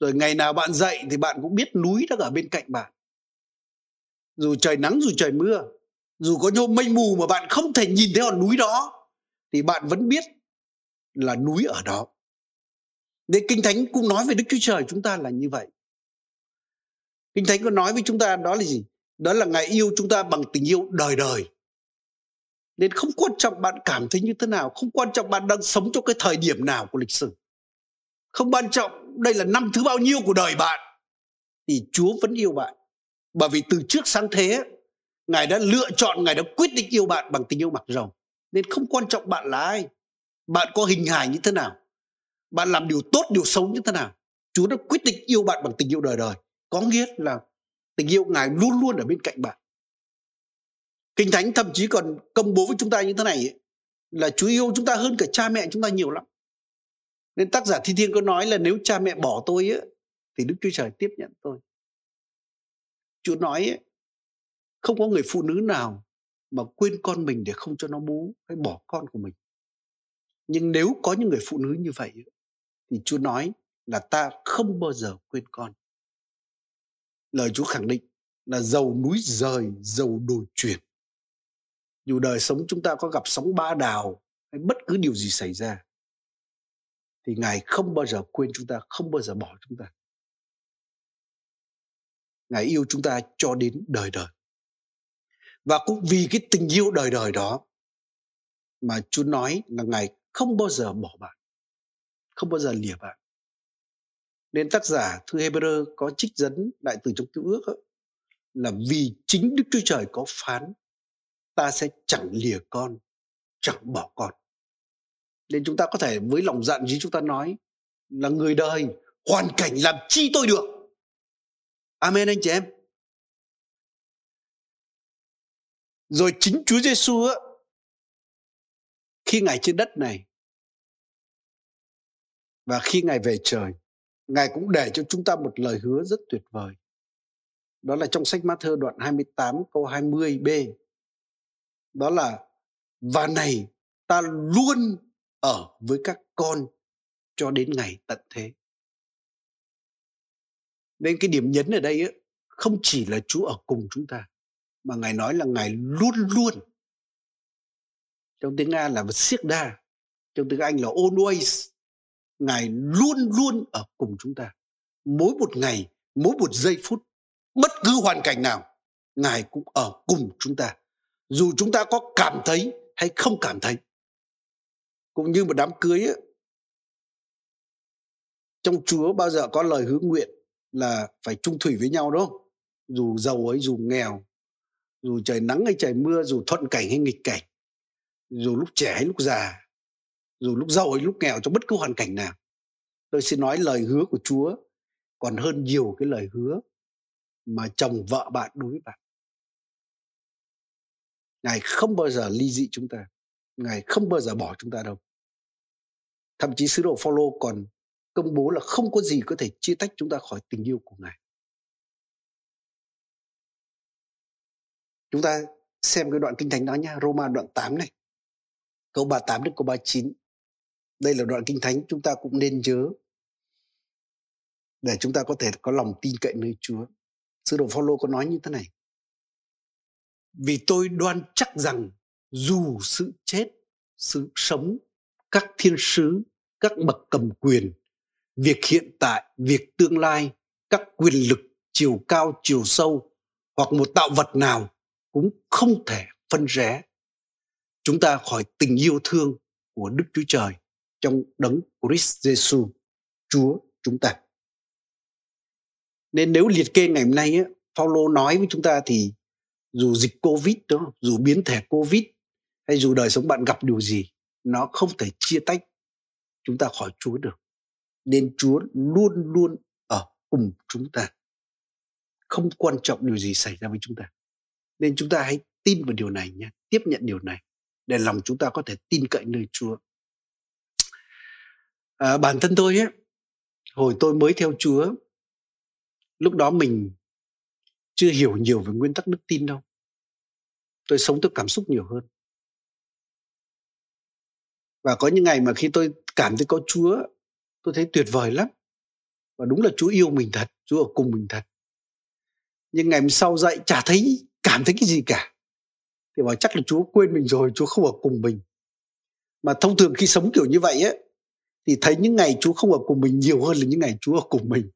rồi ngày nào bạn dậy thì bạn cũng biết núi đang ở bên cạnh bạn dù trời nắng, dù trời mưa, dù có nhôm mây mù mà bạn không thể nhìn thấy hòn núi đó, thì bạn vẫn biết là núi ở đó nên Kinh Thánh cũng nói về Đức Chúa Trời chúng ta là như vậy. Kinh Thánh có nói với chúng ta đó là gì? Đó là Ngài yêu chúng ta bằng tình yêu đời đời. Nên không quan trọng bạn cảm thấy như thế nào, không quan trọng bạn đang sống trong cái thời điểm nào của lịch sử. Không quan trọng đây là năm thứ bao nhiêu của đời bạn. Thì Chúa vẫn yêu bạn. Bởi vì từ trước sáng thế, Ngài đã lựa chọn, Ngài đã quyết định yêu bạn bằng tình yêu mặc rồng. Nên không quan trọng bạn là ai, bạn có hình hài như thế nào, bạn làm điều tốt điều xấu như thế nào chúa đã quyết định yêu bạn bằng tình yêu đời đời có nghĩa là tình yêu ngài luôn luôn ở bên cạnh bạn Kinh Thánh thậm chí còn công bố với chúng ta như thế này ấy, là Chúa yêu chúng ta hơn cả cha mẹ chúng ta nhiều lắm. Nên tác giả Thi Thiên có nói là nếu cha mẹ bỏ tôi ấy, thì Đức Chúa Trời tiếp nhận tôi. Chúa nói ấy, không có người phụ nữ nào mà quên con mình để không cho nó bú hay bỏ con của mình. Nhưng nếu có những người phụ nữ như vậy thì Chúa nói là ta không bao giờ quên con. Lời Chúa khẳng định là dầu núi rời, dầu đồi chuyển. Dù đời sống chúng ta có gặp sóng ba đào hay bất cứ điều gì xảy ra thì Ngài không bao giờ quên chúng ta, không bao giờ bỏ chúng ta. Ngài yêu chúng ta cho đến đời đời. Và cũng vì cái tình yêu đời đời đó mà Chúa nói là Ngài không bao giờ bỏ bạn, không bao giờ lìa bạn. Nên tác giả thư Hebrew có trích dẫn đại từ trong cứu ước đó, là vì chính Đức Chúa Trời có phán ta sẽ chẳng lìa con, chẳng bỏ con. Nên chúng ta có thể với lòng dạ dặn như chúng ta nói là người đời hoàn cảnh làm chi tôi được. Amen anh chị em. Rồi chính Chúa Giêsu á khi Ngài trên đất này và khi Ngài về trời, Ngài cũng để cho chúng ta một lời hứa rất tuyệt vời. Đó là trong sách Matthew đoạn 28 câu 20b. Đó là và này ta luôn ở với các con cho đến ngày tận thế. Nên cái điểm nhấn ở đây ấy, không chỉ là Chúa ở cùng chúng ta mà ngài nói là ngài luôn luôn trong tiếng nga là siết đa trong tiếng anh là always ngài luôn luôn ở cùng chúng ta. Mỗi một ngày mỗi một giây phút bất cứ hoàn cảnh nào ngài cũng ở cùng chúng ta. Dù chúng ta có cảm thấy hay không cảm thấy cũng như một đám cưới ấy, trong chúa bao giờ có lời hứa nguyện là phải chung thủy với nhau đúng không? Dù giàu ấy dù nghèo dù trời nắng hay trời mưa dù thuận cảnh hay nghịch cảnh dù lúc trẻ hay lúc già dù lúc giàu hay lúc nghèo trong bất cứ hoàn cảnh nào tôi xin nói lời hứa của chúa còn hơn nhiều cái lời hứa mà chồng vợ bạn đối với bạn ngài không bao giờ ly dị chúng ta ngài không bao giờ bỏ chúng ta đâu thậm chí sứ đồ Phaolô còn công bố là không có gì có thể chia tách chúng ta khỏi tình yêu của ngài Chúng ta xem cái đoạn kinh thánh đó nhá, Roma đoạn 8 này. Câu 38 đến câu 39. Đây là đoạn kinh thánh chúng ta cũng nên nhớ để chúng ta có thể có lòng tin cậy nơi Chúa. Sư đồ Phaolô có nói như thế này. Vì tôi đoan chắc rằng dù sự chết, sự sống, các thiên sứ, các bậc cầm quyền, việc hiện tại, việc tương lai, các quyền lực chiều cao, chiều sâu hoặc một tạo vật nào cũng không thể phân rẽ chúng ta khỏi tình yêu thương của Đức Chúa Trời trong đấng Christ Jesus, Chúa chúng ta. Nên nếu liệt kê ngày hôm nay, á, Paulo nói với chúng ta thì dù dịch Covid đó, dù biến thể Covid hay dù đời sống bạn gặp điều gì, nó không thể chia tách chúng ta khỏi Chúa được. Nên Chúa luôn luôn ở cùng chúng ta. Không quan trọng điều gì xảy ra với chúng ta nên chúng ta hãy tin vào điều này nhé tiếp nhận điều này để lòng chúng ta có thể tin cậy nơi chúa à, bản thân tôi ấy hồi tôi mới theo chúa lúc đó mình chưa hiểu nhiều về nguyên tắc đức tin đâu. Tôi sống theo cảm xúc nhiều hơn. Và có những ngày mà khi tôi cảm thấy có chúa tôi thấy tuyệt vời lắm. Và đúng là chúa yêu mình thật chúa ở cùng mình thật. Nhưng ngày sau dậy chả thấy cảm thấy cái gì cả. Thì bảo chắc là chúa quên mình rồi chúa không ở cùng mình. Mà thông thường khi sống kiểu như vậy ấy thì thấy những ngày chúa không ở cùng mình nhiều hơn là những ngày chúa ở cùng mình.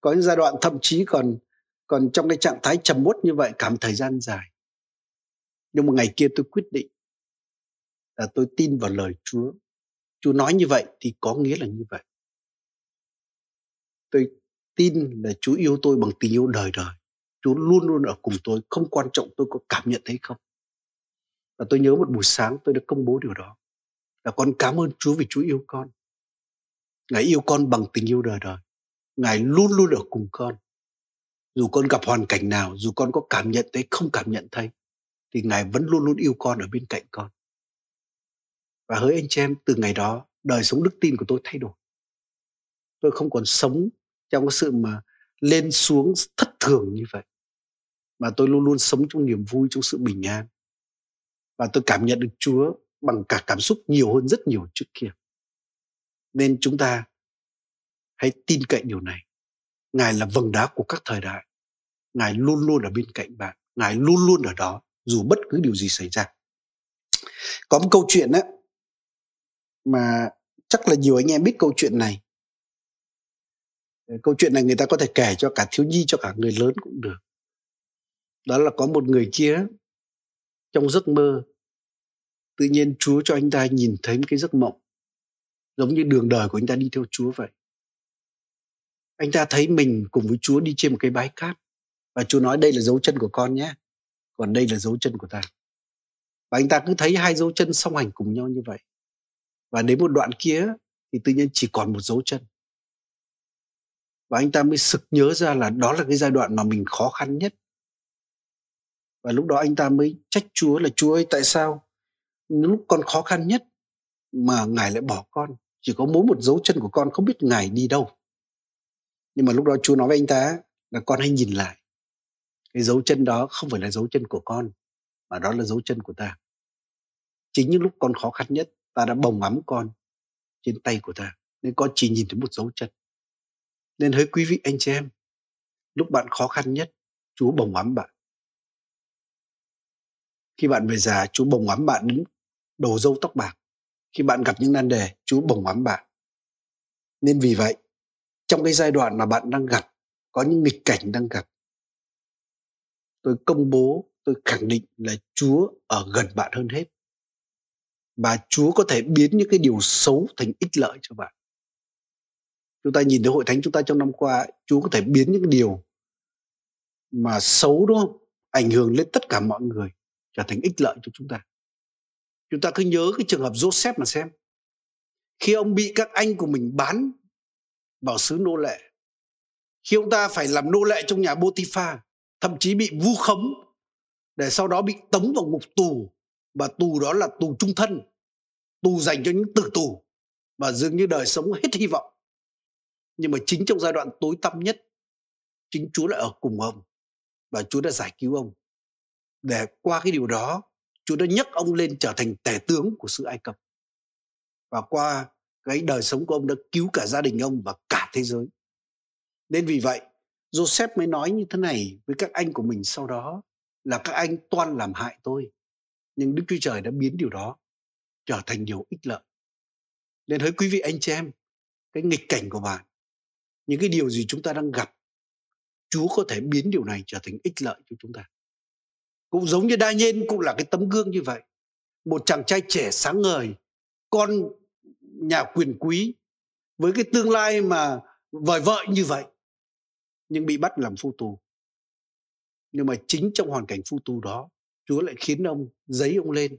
Có những giai đoạn thậm chí còn còn trong cái trạng thái trầm uất như vậy cảm thời gian dài. Nhưng một ngày kia tôi quyết định là tôi tin vào lời chúa. Chúa nói như vậy thì có nghĩa là như vậy. Tôi tin là chúa yêu tôi bằng tình yêu đời đời. Chúa luôn luôn ở cùng tôi, không quan trọng tôi có cảm nhận thấy không. Và tôi nhớ một buổi sáng tôi đã công bố điều đó. Là con cảm ơn Chúa vì Chúa yêu con. Ngài yêu con bằng tình yêu đời đời. Ngài luôn luôn ở cùng con. Dù con gặp hoàn cảnh nào, dù con có cảm nhận thấy không cảm nhận thấy. thì Ngài vẫn luôn luôn yêu con ở bên cạnh con. Và hỡi anh chị em, từ ngày đó, đời sống đức tin của tôi thay đổi. Tôi không còn sống trong cái sự mà lên xuống thất thường như vậy. Mà tôi luôn luôn sống trong niềm vui, trong sự bình an. Và tôi cảm nhận được Chúa bằng cả cảm xúc nhiều hơn rất nhiều trước kia. Nên chúng ta hãy tin cậy điều này. Ngài là vầng đá của các thời đại. Ngài luôn luôn ở bên cạnh bạn. Ngài luôn luôn ở đó, dù bất cứ điều gì xảy ra. Có một câu chuyện á, mà chắc là nhiều anh em biết câu chuyện này. Ờ, câu chuyện này người ta có thể kể cho cả thiếu nhi, cho cả người lớn cũng được. Đó là có một người kia trong giấc mơ tự nhiên Chúa cho anh ta nhìn thấy một cái giấc mộng giống như đường đời của anh ta đi theo Chúa vậy. Anh ta thấy mình cùng với Chúa đi trên một cái bãi cát và Chúa nói đây là dấu chân của con nhé, còn đây là dấu chân của ta. Và anh ta cứ thấy hai dấu chân song hành cùng nhau như vậy. Và đến một đoạn kia thì tự nhiên chỉ còn một dấu chân. Và anh ta mới sực nhớ ra là đó là cái giai đoạn mà mình khó khăn nhất. Và lúc đó anh ta mới trách Chúa là Chúa ơi tại sao lúc con khó khăn nhất mà ngài lại bỏ con. Chỉ có mỗi một dấu chân của con không biết ngài đi đâu. Nhưng mà lúc đó chúa nói với anh ta là con hãy nhìn lại. Cái dấu chân đó không phải là dấu chân của con, mà đó là dấu chân của ta. Chính những lúc con khó khăn nhất, ta đã bồng ấm con trên tay của ta, nên con chỉ nhìn thấy một dấu chân. Nên hỡi quý vị anh chị em, lúc bạn khó khăn nhất, chúa bồng ấm bạn. Khi bạn về già, chúa bồng ấm bạn đến đầu dâu tóc bạc. Khi bạn gặp những nan đề chúa bồng ấm bạn. Nên vì vậy, trong cái giai đoạn mà bạn đang gặp, có những nghịch cảnh đang gặp, tôi công bố, tôi khẳng định là chúa ở gần bạn hơn hết. Và chúa có thể biến những cái điều xấu thành ích lợi cho bạn. Chúng ta nhìn thấy hội thánh chúng ta trong năm qua, chúa có thể biến những điều mà xấu, đúng không? Ảnh hưởng lên tất cả mọi người, trở thành ích lợi cho chúng ta chúng ta cứ nhớ cái trường hợp Joseph mà xem. Khi ông bị các anh của mình bán vào xứ nô lệ. Khi ông ta phải làm nô lệ trong nhà Botifa thậm chí bị vu khống, để sau đó bị tống vào ngục tù. Và tù đó là tù trung thân, tù dành cho những tử tù. Và dường như đời sống hết hy vọng. Nhưng mà chính trong giai đoạn tối tăm nhất, chính Chúa lại ở cùng ông. Và Chúa đã giải cứu ông. Để qua cái điều đó Chúa đã nhấc ông lên trở thành tể tướng của xứ Ai Cập. Và qua cái đời sống của ông đã cứu cả gia đình ông và cả thế giới. Nên vì vậy, Joseph mới nói như thế này với các anh của mình sau đó là các anh toan làm hại tôi. Nhưng Đức Chúa Trời đã biến điều đó trở thành điều ích lợi. Nên hỡi quý vị anh chị em, cái nghịch cảnh của bạn, những cái điều gì chúng ta đang gặp, Chúa có thể biến điều này trở thành ích lợi cho chúng ta cũng giống như đa nhiên cũng là cái tấm gương như vậy. Một chàng trai trẻ sáng ngời, con nhà quyền quý, với cái tương lai mà vời vợi như vậy, nhưng bị bắt làm phu tù. Nhưng mà chính trong hoàn cảnh phu tù đó, chúa lại khiến ông giấy ông lên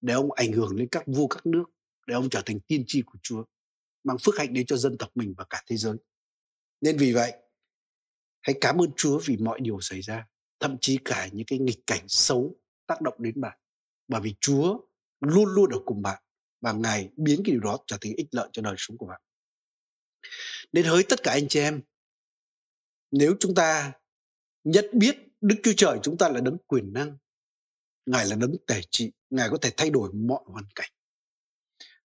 để ông ảnh hưởng đến các vua, các nước, để ông trở thành tiên tri của chúa, mang phước hạnh đến cho dân tộc mình và cả thế giới. Nên vì vậy, hãy cảm ơn chúa vì mọi điều xảy ra thậm chí cả những cái nghịch cảnh xấu tác động đến bạn bởi vì Chúa luôn luôn ở cùng bạn và Ngài biến cái điều đó trở thành ích lợi cho đời sống của bạn. Nên hỡi tất cả anh chị em, nếu chúng ta nhận biết Đức Chúa Trời chúng ta là đấng quyền năng, Ngài là đấng tể trị, Ngài có thể thay đổi mọi hoàn cảnh.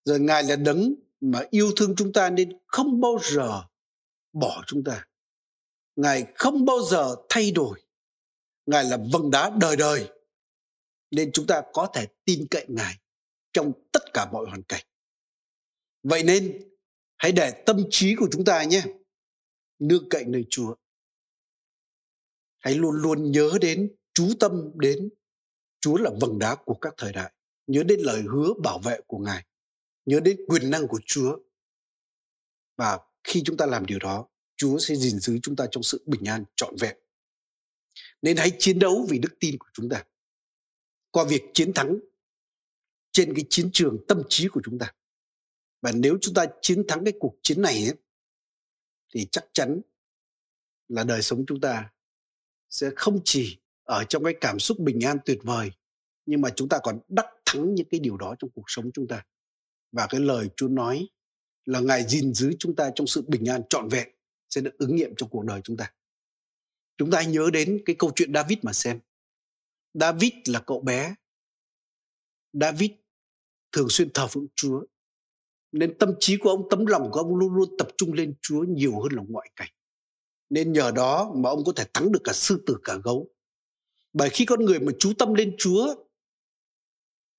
Rồi Ngài là đấng mà yêu thương chúng ta nên không bao giờ bỏ chúng ta. Ngài không bao giờ thay đổi Ngài là vầng đá đời đời. Nên chúng ta có thể tin cậy Ngài trong tất cả mọi hoàn cảnh. Vậy nên hãy để tâm trí của chúng ta nhé nương cậy nơi Chúa. Hãy luôn luôn nhớ đến, chú tâm đến Chúa là vầng đá của các thời đại. Nhớ đến lời hứa bảo vệ của Ngài. Nhớ đến quyền năng của Chúa. Và khi chúng ta làm điều đó, Chúa sẽ gìn giữ chúng ta trong sự bình an trọn vẹn nên hãy chiến đấu vì đức tin của chúng ta. Qua việc chiến thắng trên cái chiến trường tâm trí của chúng ta. Và nếu chúng ta chiến thắng cái cuộc chiến này ấy, thì chắc chắn là đời sống chúng ta sẽ không chỉ ở trong cái cảm xúc bình an tuyệt vời nhưng mà chúng ta còn đắc thắng những cái điều đó trong cuộc sống chúng ta. Và cái lời Chúa nói là Ngài gìn giữ chúng ta trong sự bình an trọn vẹn sẽ được ứng nghiệm trong cuộc đời chúng ta. Chúng ta hãy nhớ đến cái câu chuyện David mà xem. David là cậu bé. David thường xuyên thờ phượng Chúa. Nên tâm trí của ông, tấm lòng của ông luôn luôn tập trung lên Chúa nhiều hơn là ngoại cảnh. Nên nhờ đó mà ông có thể thắng được cả sư tử cả gấu. Bởi khi con người mà chú tâm lên Chúa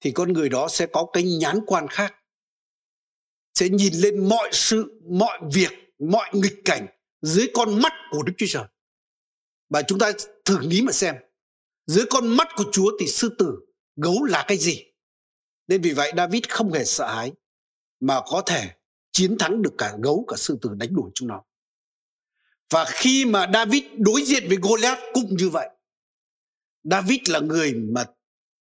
thì con người đó sẽ có cái nhãn quan khác. Sẽ nhìn lên mọi sự, mọi việc, mọi nghịch cảnh dưới con mắt của Đức Chúa Trời. Và chúng ta thử nghĩ mà xem. Dưới con mắt của Chúa thì sư tử, gấu là cái gì? Nên vì vậy David không hề sợ hãi mà có thể chiến thắng được cả gấu cả sư tử đánh đuổi chúng nó. Và khi mà David đối diện với Goliath cũng như vậy. David là người mà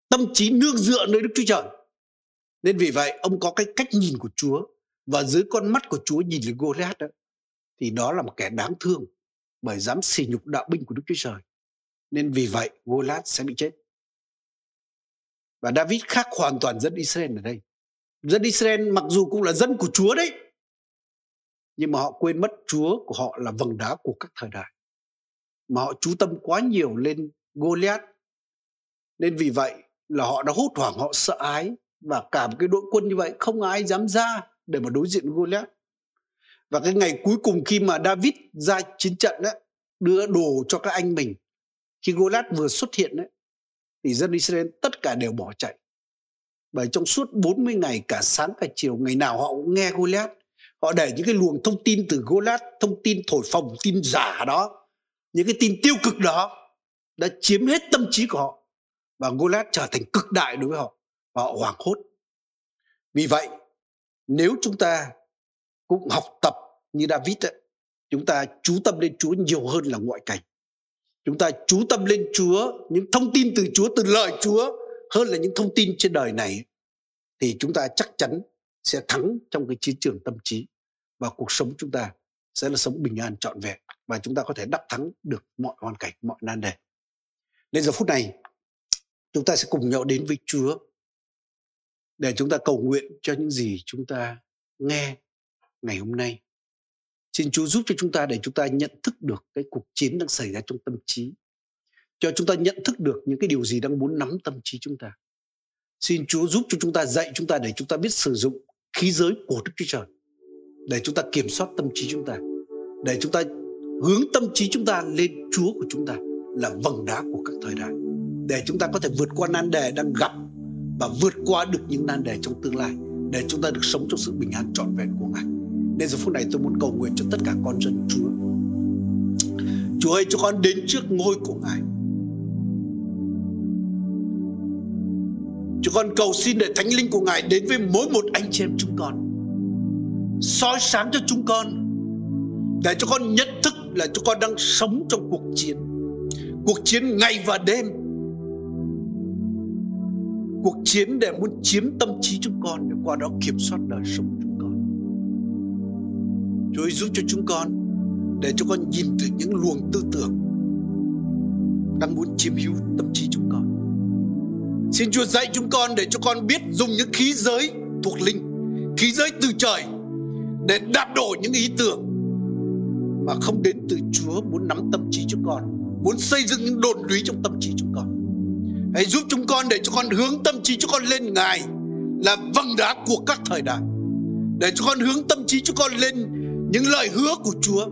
tâm trí nương dựa nơi Đức Chúa Trời. Nên vì vậy ông có cái cách nhìn của Chúa và dưới con mắt của Chúa nhìn lên Goliath đó thì đó là một kẻ đáng thương bởi dám sỉ nhục đạo binh của Đức Chúa Trời. Nên vì vậy Goliath sẽ bị chết. Và David khác hoàn toàn dân Israel ở đây. Dân Israel mặc dù cũng là dân của Chúa đấy. Nhưng mà họ quên mất Chúa của họ là vầng đá của các thời đại. Mà họ chú tâm quá nhiều lên Goliath. Nên vì vậy là họ đã hốt hoảng, họ sợ ái. Và cả một cái đội quân như vậy không ai dám ra để mà đối diện với Goliath. Và cái ngày cuối cùng khi mà David ra chiến trận đó, đưa đồ cho các anh mình. Khi Goliath vừa xuất hiện đấy, thì dân Israel tất cả đều bỏ chạy. Bởi trong suốt 40 ngày cả sáng cả chiều ngày nào họ cũng nghe Goliath. Họ để những cái luồng thông tin từ Goliath, thông tin thổi phồng, tin giả đó, những cái tin tiêu cực đó đã chiếm hết tâm trí của họ và Goliath trở thành cực đại đối với họ và họ hoảng hốt. Vì vậy, nếu chúng ta cũng học tập như David ấy, chúng ta chú tâm lên Chúa nhiều hơn là ngoại cảnh. Chúng ta chú tâm lên Chúa những thông tin từ Chúa từ lời Chúa hơn là những thông tin trên đời này thì chúng ta chắc chắn sẽ thắng trong cái chiến trường tâm trí và cuộc sống chúng ta sẽ là sống bình an trọn vẹn và chúng ta có thể đắc thắng được mọi hoàn cảnh mọi nan đề. Nên giờ phút này chúng ta sẽ cùng nhau đến với Chúa để chúng ta cầu nguyện cho những gì chúng ta nghe ngày hôm nay Xin Chúa giúp cho chúng ta để chúng ta nhận thức được cái cuộc chiến đang xảy ra trong tâm trí. Cho chúng ta nhận thức được những cái điều gì đang muốn nắm tâm trí chúng ta. Xin Chúa giúp cho chúng ta dạy chúng ta để chúng ta biết sử dụng khí giới của Đức Chúa Trời. Để chúng ta kiểm soát tâm trí chúng ta. Để chúng ta hướng tâm trí chúng ta lên Chúa của chúng ta là vầng đá của các thời đại. Để chúng ta có thể vượt qua nan đề đang gặp và vượt qua được những nan đề trong tương lai để chúng ta được sống trong sự bình an trọn vẹn của Ngài. Nên giờ phút này tôi muốn cầu nguyện cho tất cả con dân Chúa. Chúa ơi, cho con đến trước ngôi của Ngài. Chúng con cầu xin để Thánh Linh của Ngài đến với mỗi một anh chị em chúng con. Soi sáng cho chúng con. Để cho con nhận thức là chúng con đang sống trong cuộc chiến. Cuộc chiến ngày và đêm. Cuộc chiến để muốn chiếm tâm trí chúng con để qua đó kiểm soát đời sống chúng. Chúa ơi giúp cho chúng con để cho con nhìn từ những luồng tư tưởng đang muốn chiếm hữu tâm trí chúng con. Xin Chúa dạy chúng con để cho con biết dùng những khí giới thuộc linh, khí giới từ trời để đạp đổ những ý tưởng mà không đến từ Chúa muốn nắm tâm trí chúng con, muốn xây dựng những đồn lũy trong tâm trí chúng con. Hãy giúp chúng con để cho con hướng tâm trí chúng con lên Ngài là vầng đá của các thời đại. Để cho con hướng tâm trí chúng con lên những lời hứa của Chúa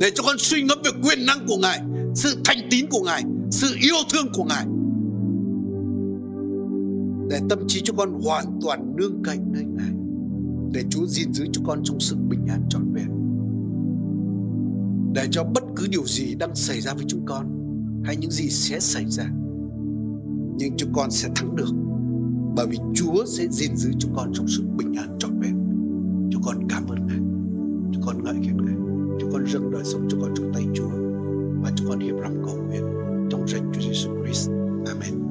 để cho con suy ngẫm về quyền năng của Ngài, sự thành tín của Ngài, sự yêu thương của Ngài. Để tâm trí cho con hoàn toàn nương cậy nơi Ngài. Để Chúa gìn giữ cho con trong sự bình an trọn vẹn. Để cho bất cứ điều gì đang xảy ra với chúng con hay những gì sẽ xảy ra nhưng chúng con sẽ thắng được bởi vì Chúa sẽ gìn giữ chúng con trong sự bình an trọn vẹn. Chúng con cảm ơn con ngợi khen Ngài. Chúng con dâng đời sống cho con trong tay Chúa và chúng con hiệp lòng cầu nguyện trong danh Chúa Giêsu Christ. Amen.